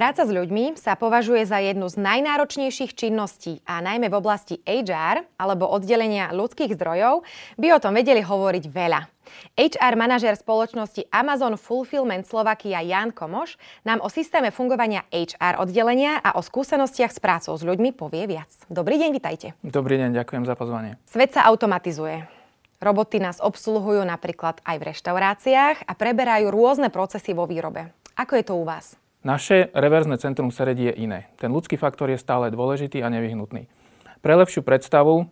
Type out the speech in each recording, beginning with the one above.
Práca s ľuďmi sa považuje za jednu z najnáročnejších činností a najmä v oblasti HR alebo oddelenia ľudských zdrojov by o tom vedeli hovoriť veľa. HR manažer spoločnosti Amazon Fulfillment Slovakia Jan Komoš nám o systéme fungovania HR oddelenia a o skúsenostiach s prácou s ľuďmi povie viac. Dobrý deň, vitajte. Dobrý deň, ďakujem za pozvanie. Svet sa automatizuje. Roboty nás obsluhujú napríklad aj v reštauráciách a preberajú rôzne procesy vo výrobe. Ako je to u vás? Naše reverzné centrum sredí je iné. Ten ľudský faktor je stále dôležitý a nevyhnutný. Pre lepšiu predstavu,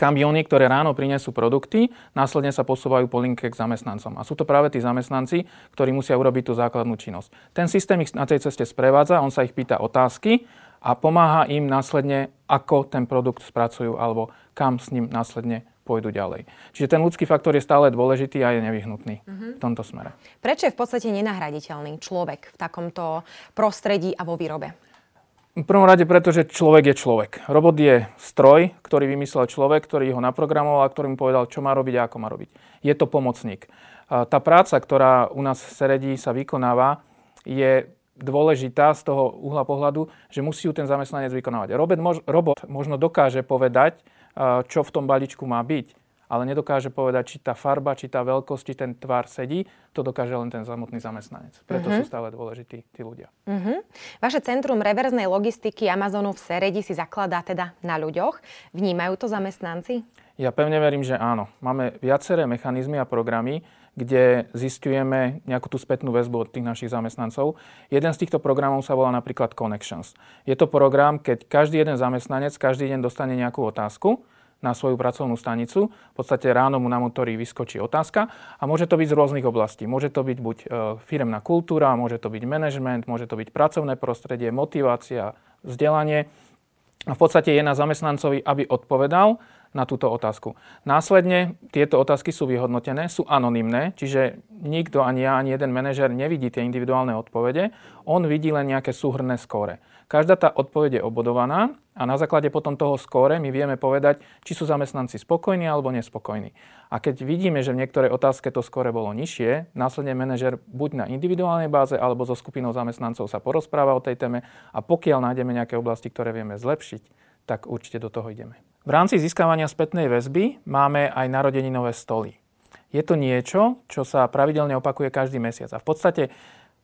kamiony, ktoré ráno prinesú produkty, následne sa posúvajú po linke k zamestnancom. A sú to práve tí zamestnanci, ktorí musia urobiť tú základnú činnosť. Ten systém ich na tej ceste sprevádza, on sa ich pýta otázky a pomáha im následne, ako ten produkt spracujú alebo kam s ním následne pôjdu ďalej. Čiže ten ľudský faktor je stále dôležitý a je nevyhnutný uh-huh. v tomto smere. Prečo je v podstate nenahraditeľný človek v takomto prostredí a vo výrobe? V prvom rade preto, že človek je človek. Robot je stroj, ktorý vymyslel človek, ktorý ho naprogramoval a ktorý mu povedal, čo má robiť a ako má robiť. Je to pomocník. Tá práca, ktorá u nás v Seredí sa vykonáva, je dôležitá z toho uhla pohľadu, že musí ju ten zamestnanec vykonávať. Robot, robot možno dokáže povedať, čo v tom balíčku má byť, ale nedokáže povedať, či tá farba, či tá veľkosť, či ten tvar sedí, to dokáže len ten samotný zamestnanec. Preto uh-huh. sú stále dôležití tí ľudia. Uh-huh. Vaše centrum reverznej logistiky Amazonu v Seredi si zakladá teda na ľuďoch. Vnímajú to zamestnanci? Ja pevne verím, že áno. Máme viaceré mechanizmy a programy, kde zistujeme nejakú tú spätnú väzbu od tých našich zamestnancov. Jeden z týchto programov sa volá napríklad Connections. Je to program, keď každý jeden zamestnanec každý deň dostane nejakú otázku na svoju pracovnú stanicu. V podstate ráno mu na motori vyskočí otázka a môže to byť z rôznych oblastí. Môže to byť buď e, firemná kultúra, môže to byť management, môže to byť pracovné prostredie, motivácia, vzdelanie. A v podstate je na zamestnancovi, aby odpovedal na túto otázku. Následne tieto otázky sú vyhodnotené, sú anonymné, čiže nikto, ani ja, ani jeden manažer nevidí tie individuálne odpovede, on vidí len nejaké súhrné skóre. Každá tá odpoveď je obodovaná a na základe potom toho skóre my vieme povedať, či sú zamestnanci spokojní alebo nespokojní. A keď vidíme, že v niektorej otázke to skóre bolo nižšie, následne manažer buď na individuálnej báze alebo so skupinou zamestnancov sa porozpráva o tej téme a pokiaľ nájdeme nejaké oblasti, ktoré vieme zlepšiť, tak určite do toho ideme. V rámci získavania spätnej väzby máme aj narodeninové stoly. Je to niečo, čo sa pravidelne opakuje každý mesiac. A v podstate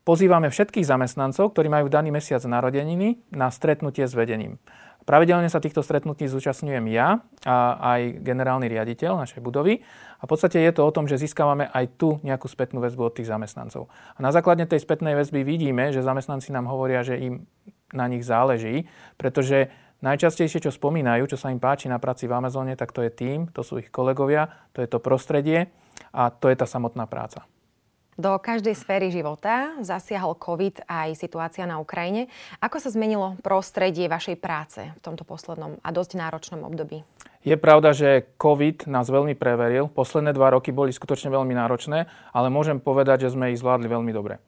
pozývame všetkých zamestnancov, ktorí majú daný mesiac narodeniny, na stretnutie s vedením. Pravidelne sa týchto stretnutí zúčastňujem ja a aj generálny riaditeľ našej budovy. A v podstate je to o tom, že získavame aj tu nejakú spätnú väzbu od tých zamestnancov. A na základe tej spätnej väzby vidíme, že zamestnanci nám hovoria, že im na nich záleží, pretože Najčastejšie, čo spomínajú, čo sa im páči na práci v Amazone, tak to je tým, to sú ich kolegovia, to je to prostredie a to je tá samotná práca. Do každej sféry života zasiahol COVID aj situácia na Ukrajine. Ako sa zmenilo prostredie vašej práce v tomto poslednom a dosť náročnom období? Je pravda, že COVID nás veľmi preveril. Posledné dva roky boli skutočne veľmi náročné, ale môžem povedať, že sme ich zvládli veľmi dobre.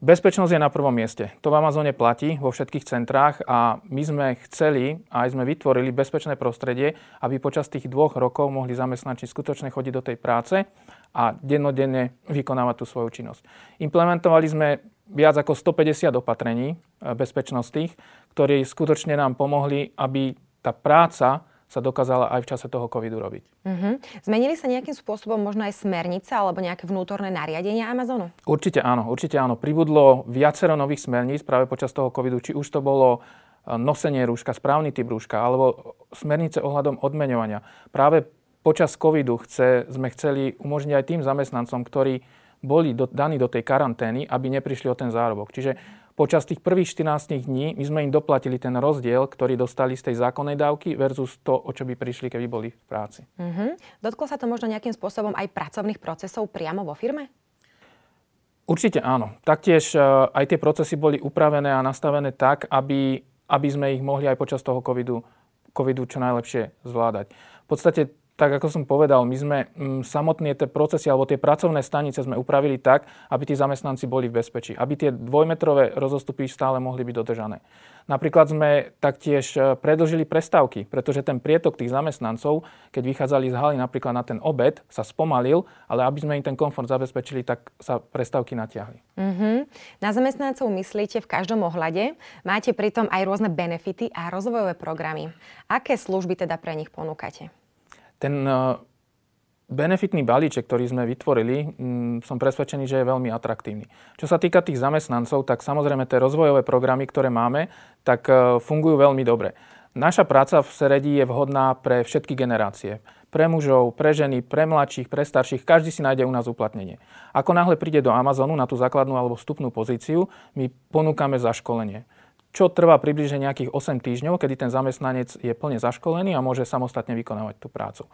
Bezpečnosť je na prvom mieste. To v Amazone platí vo všetkých centrách a my sme chceli a aj sme vytvorili bezpečné prostredie, aby počas tých dvoch rokov mohli zamestnanči skutočne chodiť do tej práce a dennodenne vykonávať tú svoju činnosť. Implementovali sme viac ako 150 opatrení eh, bezpečnostných, ktoré skutočne nám pomohli, aby tá práca sa dokázala aj v čase toho covidu robiť. Uh-huh. Zmenili sa nejakým spôsobom možno aj smernice alebo nejaké vnútorné nariadenia Amazonu? Určite áno, určite áno. Pribudlo viacero nových smerníc práve počas toho covidu, či už to bolo e, nosenie rúška, správny typ rúška, alebo smernice ohľadom odmeňovania. Práve počas covidu chce, sme chceli umožniť aj tým zamestnancom, ktorí boli do, daní do tej karantény, aby neprišli o ten zárobok. Čiže počas tých prvých 14 dní my sme im doplatili ten rozdiel, ktorý dostali z tej zákonnej dávky versus to, o čo by prišli, keby boli v práci. Uh-huh. Dotklo sa to možno nejakým spôsobom aj pracovných procesov priamo vo firme? Určite áno. Taktiež e, aj tie procesy boli upravené a nastavené tak, aby, aby sme ich mohli aj počas toho covidu, covidu čo najlepšie zvládať. V podstate tak ako som povedal, my sme m, samotné tie procesy alebo tie pracovné stanice sme upravili tak, aby tí zamestnanci boli v bezpečí, aby tie dvojmetrové rozostupy stále mohli byť dodržané. Napríklad sme taktiež e, predlžili prestávky, pretože ten prietok tých zamestnancov, keď vychádzali z haly napríklad na ten obed, sa spomalil, ale aby sme im ten komfort zabezpečili, tak sa prestávky natiahli. Mm-hmm. Na zamestnancov myslíte v každom ohľade. Máte pritom aj rôzne benefity a rozvojové programy. Aké služby teda pre nich ponúkate? Ten e, benefitný balíček, ktorý sme vytvorili, mm, som presvedčený, že je veľmi atraktívny. Čo sa týka tých zamestnancov, tak samozrejme tie rozvojové programy, ktoré máme, tak e, fungujú veľmi dobre. Naša práca v Seredi je vhodná pre všetky generácie. Pre mužov, pre ženy, pre mladších, pre starších, každý si nájde u nás uplatnenie. Ako náhle príde do Amazonu na tú základnú alebo vstupnú pozíciu, my ponúkame zaškolenie čo trvá približne nejakých 8 týždňov, kedy ten zamestnanec je plne zaškolený a môže samostatne vykonávať tú prácu.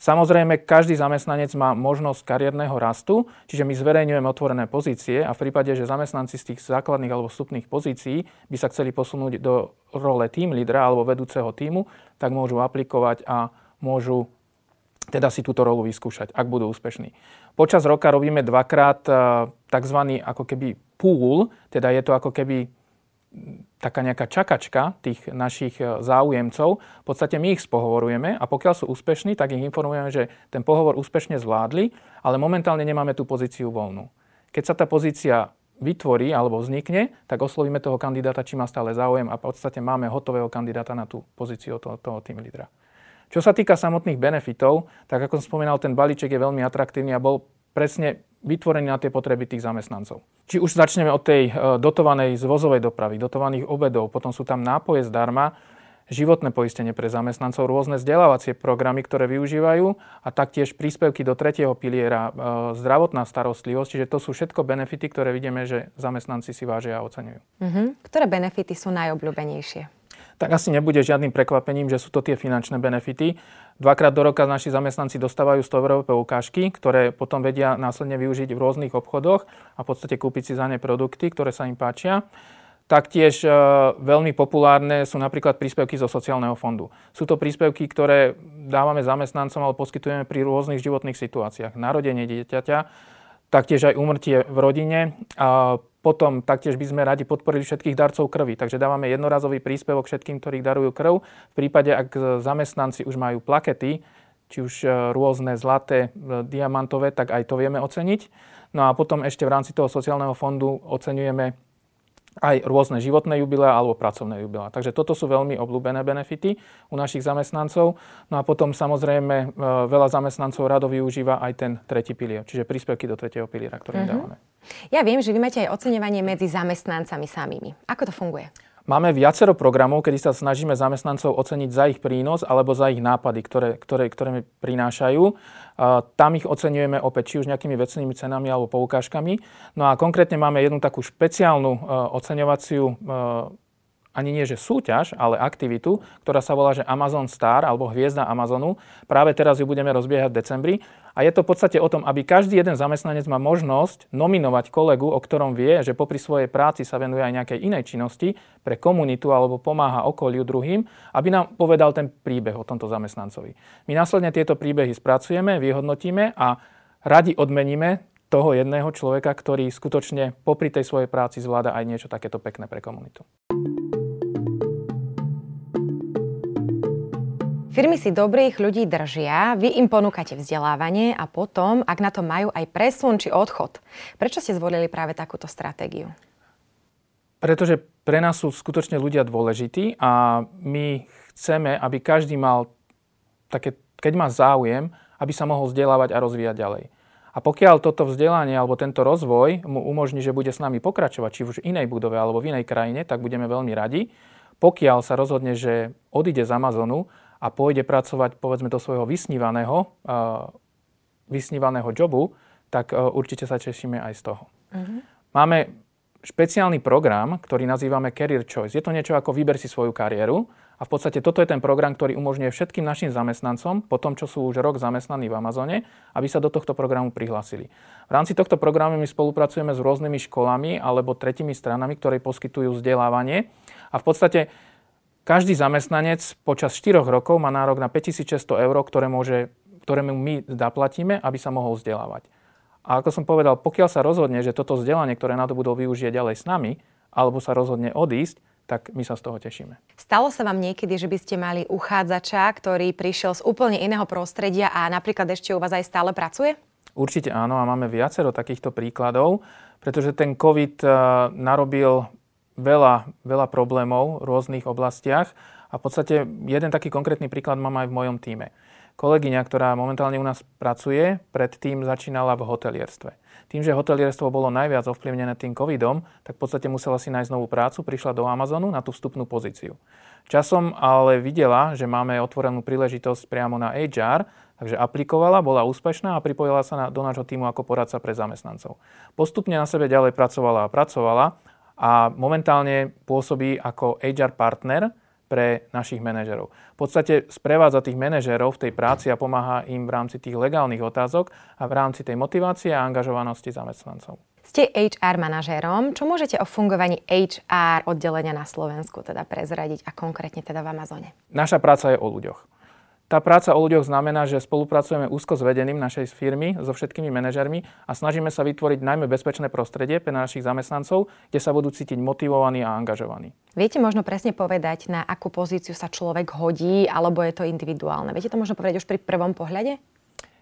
Samozrejme, každý zamestnanec má možnosť kariérneho rastu, čiže my zverejňujeme otvorené pozície a v prípade, že zamestnanci z tých základných alebo vstupných pozícií by sa chceli posunúť do role tým lídra alebo vedúceho týmu, tak môžu aplikovať a môžu teda si túto rolu vyskúšať, ak budú úspešní. Počas roka robíme dvakrát eh, tzv. ako keby pool, teda je to ako keby taká nejaká čakačka tých našich e, záujemcov. V podstate my ich spohovorujeme a pokiaľ sú úspešní, tak ich informujeme, že ten pohovor úspešne zvládli, ale momentálne nemáme tú pozíciu voľnú. Keď sa tá pozícia vytvorí alebo vznikne, tak oslovíme toho kandidáta, či má stále záujem a v podstate máme hotového kandidáta na tú pozíciu toho, toho tým lídra. Čo sa týka samotných benefitov, tak ako som spomínal, ten balíček je veľmi atraktívny a bol presne vytvorený na tie potreby tých zamestnancov. Či už začneme od tej e, dotovanej zvozovej dopravy, dotovaných obedov, potom sú tam nápoje zdarma, životné poistenie pre zamestnancov, rôzne vzdelávacie programy, ktoré využívajú a taktiež príspevky do tretieho piliera, e, zdravotná starostlivosť, čiže to sú všetko benefity, ktoré vidíme, že zamestnanci si vážia a oceňujú. Mm-hmm. Ktoré benefity sú najobľúbenejšie? Tak asi nebude žiadnym prekvapením, že sú to tie finančné benefity. Dvakrát do roka naši zamestnanci dostávajú 100 eurové poukážky, ktoré potom vedia následne využiť v rôznych obchodoch a v podstate kúpiť si za ne produkty, ktoré sa im páčia. Taktiež e, veľmi populárne sú napríklad príspevky zo sociálneho fondu. Sú to príspevky, ktoré dávame zamestnancom, ale poskytujeme pri rôznych životných situáciách. Narodenie dieťaťa, taktiež aj umrtie v rodine. Potom taktiež by sme radi podporili všetkých darcov krvi, takže dávame jednorazový príspevok všetkým, ktorí darujú krv. V prípade, ak zamestnanci už majú plakety, či už e, rôzne zlaté, e, diamantové, tak aj to vieme oceniť. No a potom ešte v rámci toho sociálneho fondu oceňujeme aj rôzne životné jubilea alebo pracovné jubilea. Takže toto sú veľmi obľúbené benefity u našich zamestnancov. No a potom samozrejme e, veľa zamestnancov rado využíva aj ten tretí pilier, čiže príspevky do tretieho piliera, ktorý mm-hmm. dávame. Ja viem, že vy máte aj oceňovanie medzi zamestnancami samými. Ako to funguje? Máme viacero programov, kedy sa snažíme zamestnancov oceniť za ich prínos alebo za ich nápady, ktoré, ktoré, ktoré mi prinášajú. Tam ich oceňujeme opäť či už nejakými vecnými cenami alebo poukážkami. No a konkrétne máme jednu takú špeciálnu e, oceňovaciu e, ani nie že súťaž, ale aktivitu, ktorá sa volá, že Amazon Star alebo Hviezda Amazonu. Práve teraz ju budeme rozbiehať v decembri. A je to v podstate o tom, aby každý jeden zamestnanec má možnosť nominovať kolegu, o ktorom vie, že popri svojej práci sa venuje aj nejakej inej činnosti pre komunitu alebo pomáha okoliu druhým, aby nám povedal ten príbeh o tomto zamestnancovi. My následne tieto príbehy spracujeme, vyhodnotíme a radi odmeníme toho jedného človeka, ktorý skutočne popri tej svojej práci zvláda aj niečo takéto pekné pre komunitu. Firmy si dobrých ľudí držia, vy im ponúkate vzdelávanie a potom, ak na to majú aj presun či odchod. Prečo ste zvolili práve takúto stratégiu? Pretože pre nás sú skutočne ľudia dôležití a my chceme, aby každý mal také, keď má záujem, aby sa mohol vzdelávať a rozvíjať ďalej. A pokiaľ toto vzdelanie alebo tento rozvoj mu umožní, že bude s nami pokračovať, či už v inej budove alebo v inej krajine, tak budeme veľmi radi. Pokiaľ sa rozhodne, že odíde z Amazonu a pôjde pracovať povedzme do svojho vysnívaného, vysnívaného jobu, tak uh, určite sa tešíme aj z toho. Uh-huh. Máme špeciálny program, ktorý nazývame Career Choice. Je to niečo ako vyber si svoju kariéru a v podstate toto je ten program, ktorý umožňuje všetkým našim zamestnancom, po tom, čo sú už rok zamestnaní v Amazone, aby sa do tohto programu prihlásili. V rámci tohto programu my spolupracujeme s rôznymi školami alebo tretimi stranami, ktoré poskytujú vzdelávanie a v podstate každý zamestnanec počas 4 rokov má nárok na 5600 eur, ktoré, môže, ktoré my zaplatíme, aby sa mohol vzdelávať. A ako som povedal, pokiaľ sa rozhodne, že toto vzdelanie, ktoré na to budú využiť ďalej s nami, alebo sa rozhodne odísť, tak my sa z toho tešíme. Stalo sa vám niekedy, že by ste mali uchádzača, ktorý prišiel z úplne iného prostredia a napríklad ešte u vás aj stále pracuje? Určite áno a máme viacero takýchto príkladov, pretože ten COVID eh, narobil veľa, veľa problémov v rôznych oblastiach a v podstate jeden taký konkrétny príklad mám aj v mojom týme. Kolegyňa, ktorá momentálne u nás pracuje, predtým začínala v hotelierstve. Tým, že hotelierstvo bolo najviac ovplyvnené tým covidom, tak v podstate musela si nájsť novú prácu, prišla do Amazonu na tú vstupnú pozíciu. Časom ale videla, že máme otvorenú príležitosť priamo na HR, takže aplikovala, bola úspešná a pripojila sa na, do nášho týmu ako poradca pre zamestnancov. Postupne na sebe ďalej pracovala a pracovala a momentálne pôsobí ako HR partner pre našich manažerov. V podstate sprevádza tých manažerov v tej práci a pomáha im v rámci tých legálnych otázok a v rámci tej motivácie a angažovanosti zamestnancov. Ste HR manažérom. Čo môžete o fungovaní HR oddelenia na Slovensku teda prezradiť a konkrétne teda v Amazone? Naša práca je o ľuďoch. Tá práca o ľuďoch znamená, že spolupracujeme úzko s vedením našej firmy, so všetkými manažermi a snažíme sa vytvoriť najmä bezpečné prostredie pre našich zamestnancov, kde sa budú cítiť motivovaní a angažovaní. Viete možno presne povedať, na akú pozíciu sa človek hodí, alebo je to individuálne? Viete to možno povedať už pri prvom pohľade?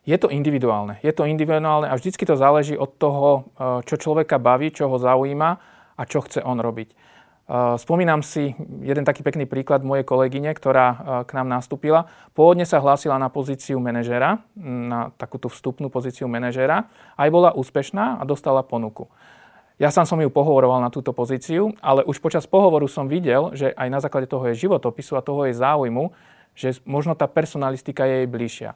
Je to individuálne. Je to individuálne a vždycky to záleží od toho, eh, čo človeka baví, čo ho zaujíma a čo chce on robiť. Spomínam si jeden taký pekný príklad mojej kolegyne, ktorá k nám nastúpila. Pôvodne sa hlásila na pozíciu manažera, na takúto vstupnú pozíciu manažera. Aj bola úspešná a dostala ponuku. Ja sám som ju pohovoroval na túto pozíciu, ale už počas pohovoru som videl, že aj na základe toho jej životopisu a toho jej záujmu, že možno tá personalistika je jej bližšia.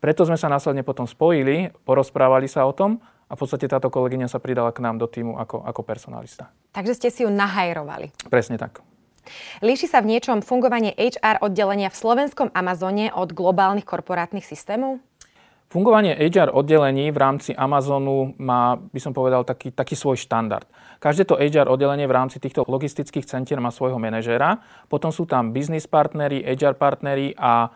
Preto sme sa následne potom spojili, porozprávali sa o tom a v podstate táto kolegyňa sa pridala k nám do týmu ako, ako personalista. Takže ste si ju nahajrovali. Presne tak. Líši sa v niečom fungovanie HR oddelenia v slovenskom Amazone od globálnych korporátnych systémov? Fungovanie HR oddelení v rámci Amazonu má, by som povedal, taký, taký svoj štandard. Každé to HR oddelenie v rámci týchto logistických centier má svojho manažéra, potom sú tam business partnery, HR partnery a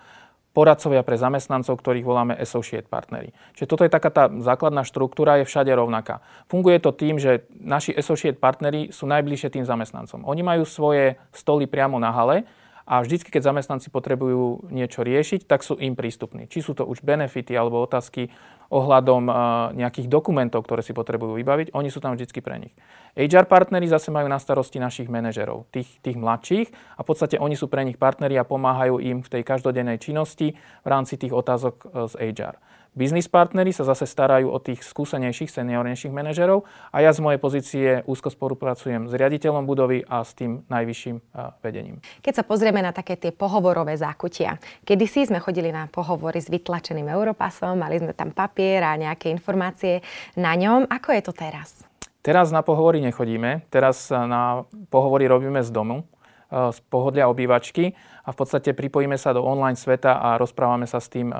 poradcovia pre zamestnancov, ktorých voláme associate partnery. Čiže toto je taká tá základná štruktúra, je všade rovnaká. Funguje to tým, že naši associate partnery sú najbližšie tým zamestnancom. Oni majú svoje stoly priamo na hale a vždycky, keď zamestnanci potrebujú niečo riešiť, tak sú im prístupní. Či sú to už benefity alebo otázky ohľadom nejakých dokumentov, ktoré si potrebujú vybaviť, oni sú tam vždycky pre nich. HR partnery zase majú na starosti našich manažerov, tých, tých mladších a v podstate oni sú pre nich partneri a pomáhajú im v tej každodennej činnosti v rámci tých otázok e, z HR. Biznis partnery sa zase starajú o tých skúsenejších, seniornejších manažerov a ja z mojej pozície úzko spolupracujem s riaditeľom budovy a s tým najvyšším vedením. Keď sa pozrieme na také tie pohovorové zákutia, kedysi sme chodili na pohovory s vytlačeným Europasom, mali sme tam papier a nejaké informácie na ňom. Ako je to teraz? Teraz na pohovory nechodíme, teraz na pohovory robíme z domu Eh, z pohodlia obývačky a v podstate pripojíme sa do online sveta a rozprávame sa s tým eh,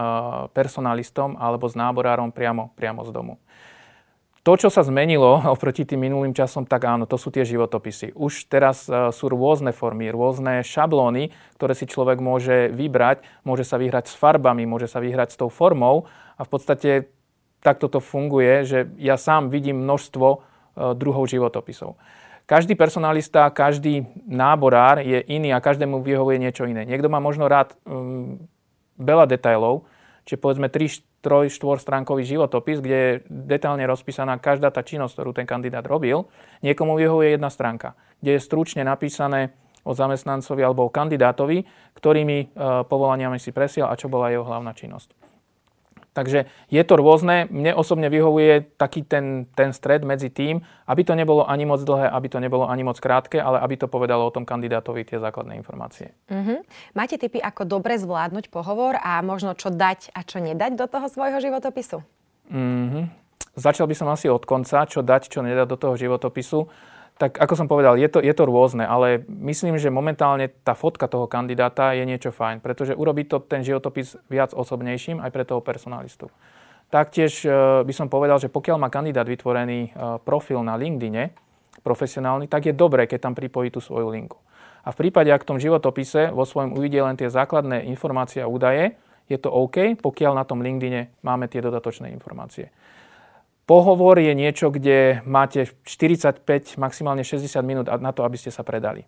personalistom alebo s náborárom priamo, priamo z domu. To, čo sa zmenilo oproti tým minulým časom, tak áno, to sú tie životopisy. Už teraz eh, sú rôzne formy, rôzne šablóny, ktoré si človek môže vybrať. Môže sa vyhrať s farbami, môže sa vyhrať s tou formou a v podstate takto to funguje, že ja sám vidím množstvo druhov životopisov. Každý personalista, každý náborár je iný a každému vyhovuje niečo iné. Niekto má možno rád um, veľa detailov, čiže povedzme 3, 3, 4 stránkový životopis, kde je detailne rozpísaná každá tá činnosť, ktorú ten kandidát robil. Niekomu vyhovuje jedna stránka, kde je stručne napísané o zamestnancovi alebo o kandidátovi, ktorými uh, povolaniami si presiel a čo bola jeho hlavná činnosť. Takže je to rôzne. Mne osobne vyhovuje taký ten, ten stred medzi tým, aby to nebolo ani moc dlhé, aby to nebolo ani moc krátke, ale aby to povedalo o tom kandidátovi tie základné informácie. Uh-huh. Máte tipy, ako dobre zvládnuť pohovor a možno čo dať a čo nedať do toho svojho životopisu? Uh-huh. Začal by som asi od konca, čo dať, čo nedať do toho životopisu. Tak ako som povedal, je to, je to rôzne, ale myslím, že momentálne tá fotka toho kandidáta je niečo fajn, pretože urobí to ten životopis viac osobnejším aj pre toho personalistu. Taktiež e, by som povedal, že pokiaľ má kandidát vytvorený e, profil na LinkedIne, profesionálny, tak je dobré, keď tam pripojí tú svoju linku. A v prípade, ak v tom životopise vo svojom uvidie len tie základné informácie a údaje, je to OK, pokiaľ na tom LinkedIne máme tie dodatočné informácie. Pohovor je niečo, kde máte 45, maximálne 60 minút na to, aby ste sa predali.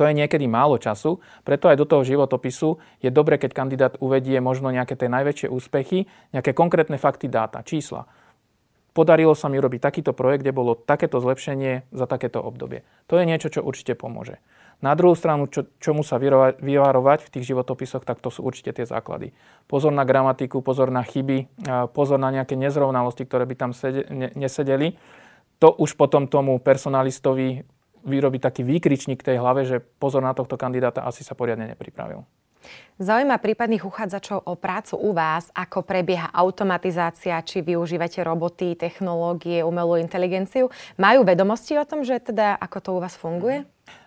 To je niekedy málo času, preto aj do toho životopisu je dobre, keď kandidát uvedie možno nejaké tie najväčšie úspechy, nejaké konkrétne fakty, dáta, čísla. Podarilo sa mi urobiť takýto projekt, kde bolo takéto zlepšenie za takéto obdobie. To je niečo, čo určite pomôže. Na druhú stranu, čo, čomu sa vyvarovať v tých životopisoch, tak to sú určite tie základy. Pozor na gramatiku, pozor na chyby, pozor na nejaké nezrovnalosti, ktoré by tam sede, ne, nesedeli. To už potom tomu personalistovi vyrobí taký výkričník tej hlave, že pozor na tohto kandidáta asi sa poriadne nepripravil. Zaujíma prípadných uchádzačov o prácu u vás, ako prebieha automatizácia, či využívate roboty, technológie, umelú inteligenciu. Majú vedomosti o tom, že teda ako to u vás funguje?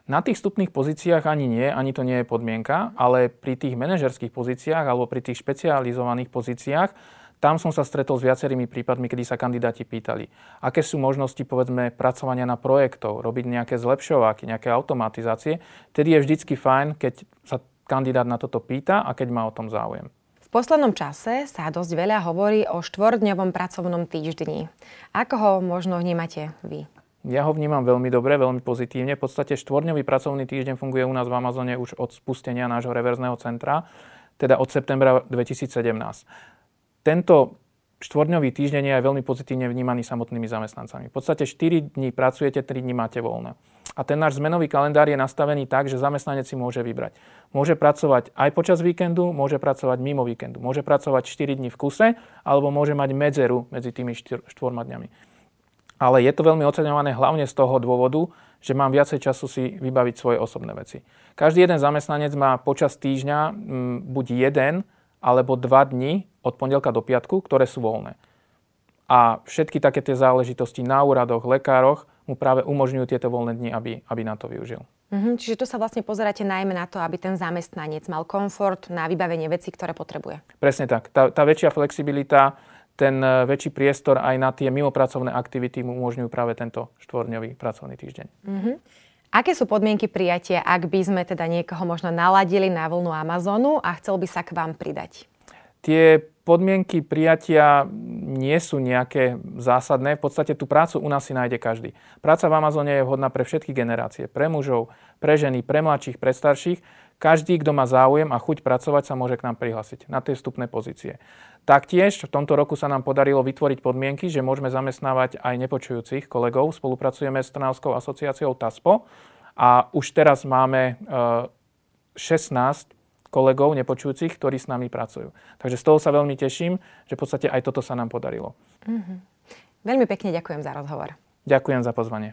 Na tých vstupných pozíciách ani nie, ani to nie je podmienka, ale pri tých manažerských pozíciách alebo pri tých špecializovaných pozíciách tam som sa stretol s viacerými prípadmi, kedy sa kandidáti pýtali, aké sú možnosti, povedzme, pracovania na projektov, robiť nejaké zlepšováky, nejaké automatizácie. Tedy je vždycky fajn, keď sa kandidát na toto pýta a keď má o tom záujem. V poslednom čase sa dosť veľa hovorí o štvordňovom pracovnom týždni. Ako ho možno vnímate vy? Ja ho vnímam veľmi dobre, veľmi pozitívne. V podstate štvorňový pracovný týždeň funguje u nás v Amazone už od spustenia nášho reverzného centra, teda od septembra 2017. Tento štvorňový týždeň je aj veľmi pozitívne vnímaný samotnými zamestnancami. V podstate 4 dní pracujete, 3 dní máte voľné. A ten náš zmenový kalendár je nastavený tak, že zamestnanec si môže vybrať. Môže pracovať aj počas víkendu, môže pracovať mimo víkendu. Môže pracovať 4 dní v kuse, alebo môže mať medzeru medzi tými štvorma dňami. Ale je to veľmi oceňované hlavne z toho dôvodu, že mám viacej času si vybaviť svoje osobné veci. Každý jeden zamestnanec má počas týždňa m, buď jeden alebo dva dni od pondelka do piatku, ktoré sú voľné. A všetky také tie záležitosti na úradoch, lekároch mu práve umožňujú tieto voľné dni, aby, aby na to využil. Mm-hmm, čiže tu sa vlastne pozeráte najmä na to, aby ten zamestnanec mal komfort na vybavenie vecí, ktoré potrebuje. Presne tak. Tá, tá väčšia flexibilita, ten e, väčší priestor aj na tie mimopracovné aktivity mu umožňujú práve tento štvorňový pracovný týždeň. Mm-hmm. Aké sú podmienky prijatia, ak by sme teda niekoho možno naladili na vlnu Amazonu a chcel by sa k vám pridať? Tie podmienky prijatia nie sú nejaké zásadné. V podstate tú prácu u nás si nájde každý. Práca v Amazone je vhodná pre všetky generácie. Pre mužov, pre ženy, pre mladších, pre starších. Každý, kto má záujem a chuť pracovať, sa môže k nám prihlásiť na tie vstupné pozície. Taktiež v tomto roku sa nám podarilo vytvoriť podmienky, že môžeme zamestnávať aj nepočujúcich kolegov. Spolupracujeme s Trnavskou asociáciou TASPO a už teraz máme 16 e, kolegov nepočujúcich, ktorí s nami pracujú. Takže z toho sa veľmi teším, že v podstate aj toto sa nám podarilo. Mm-hmm. Veľmi pekne ďakujem za rozhovor. Ďakujem za pozvanie.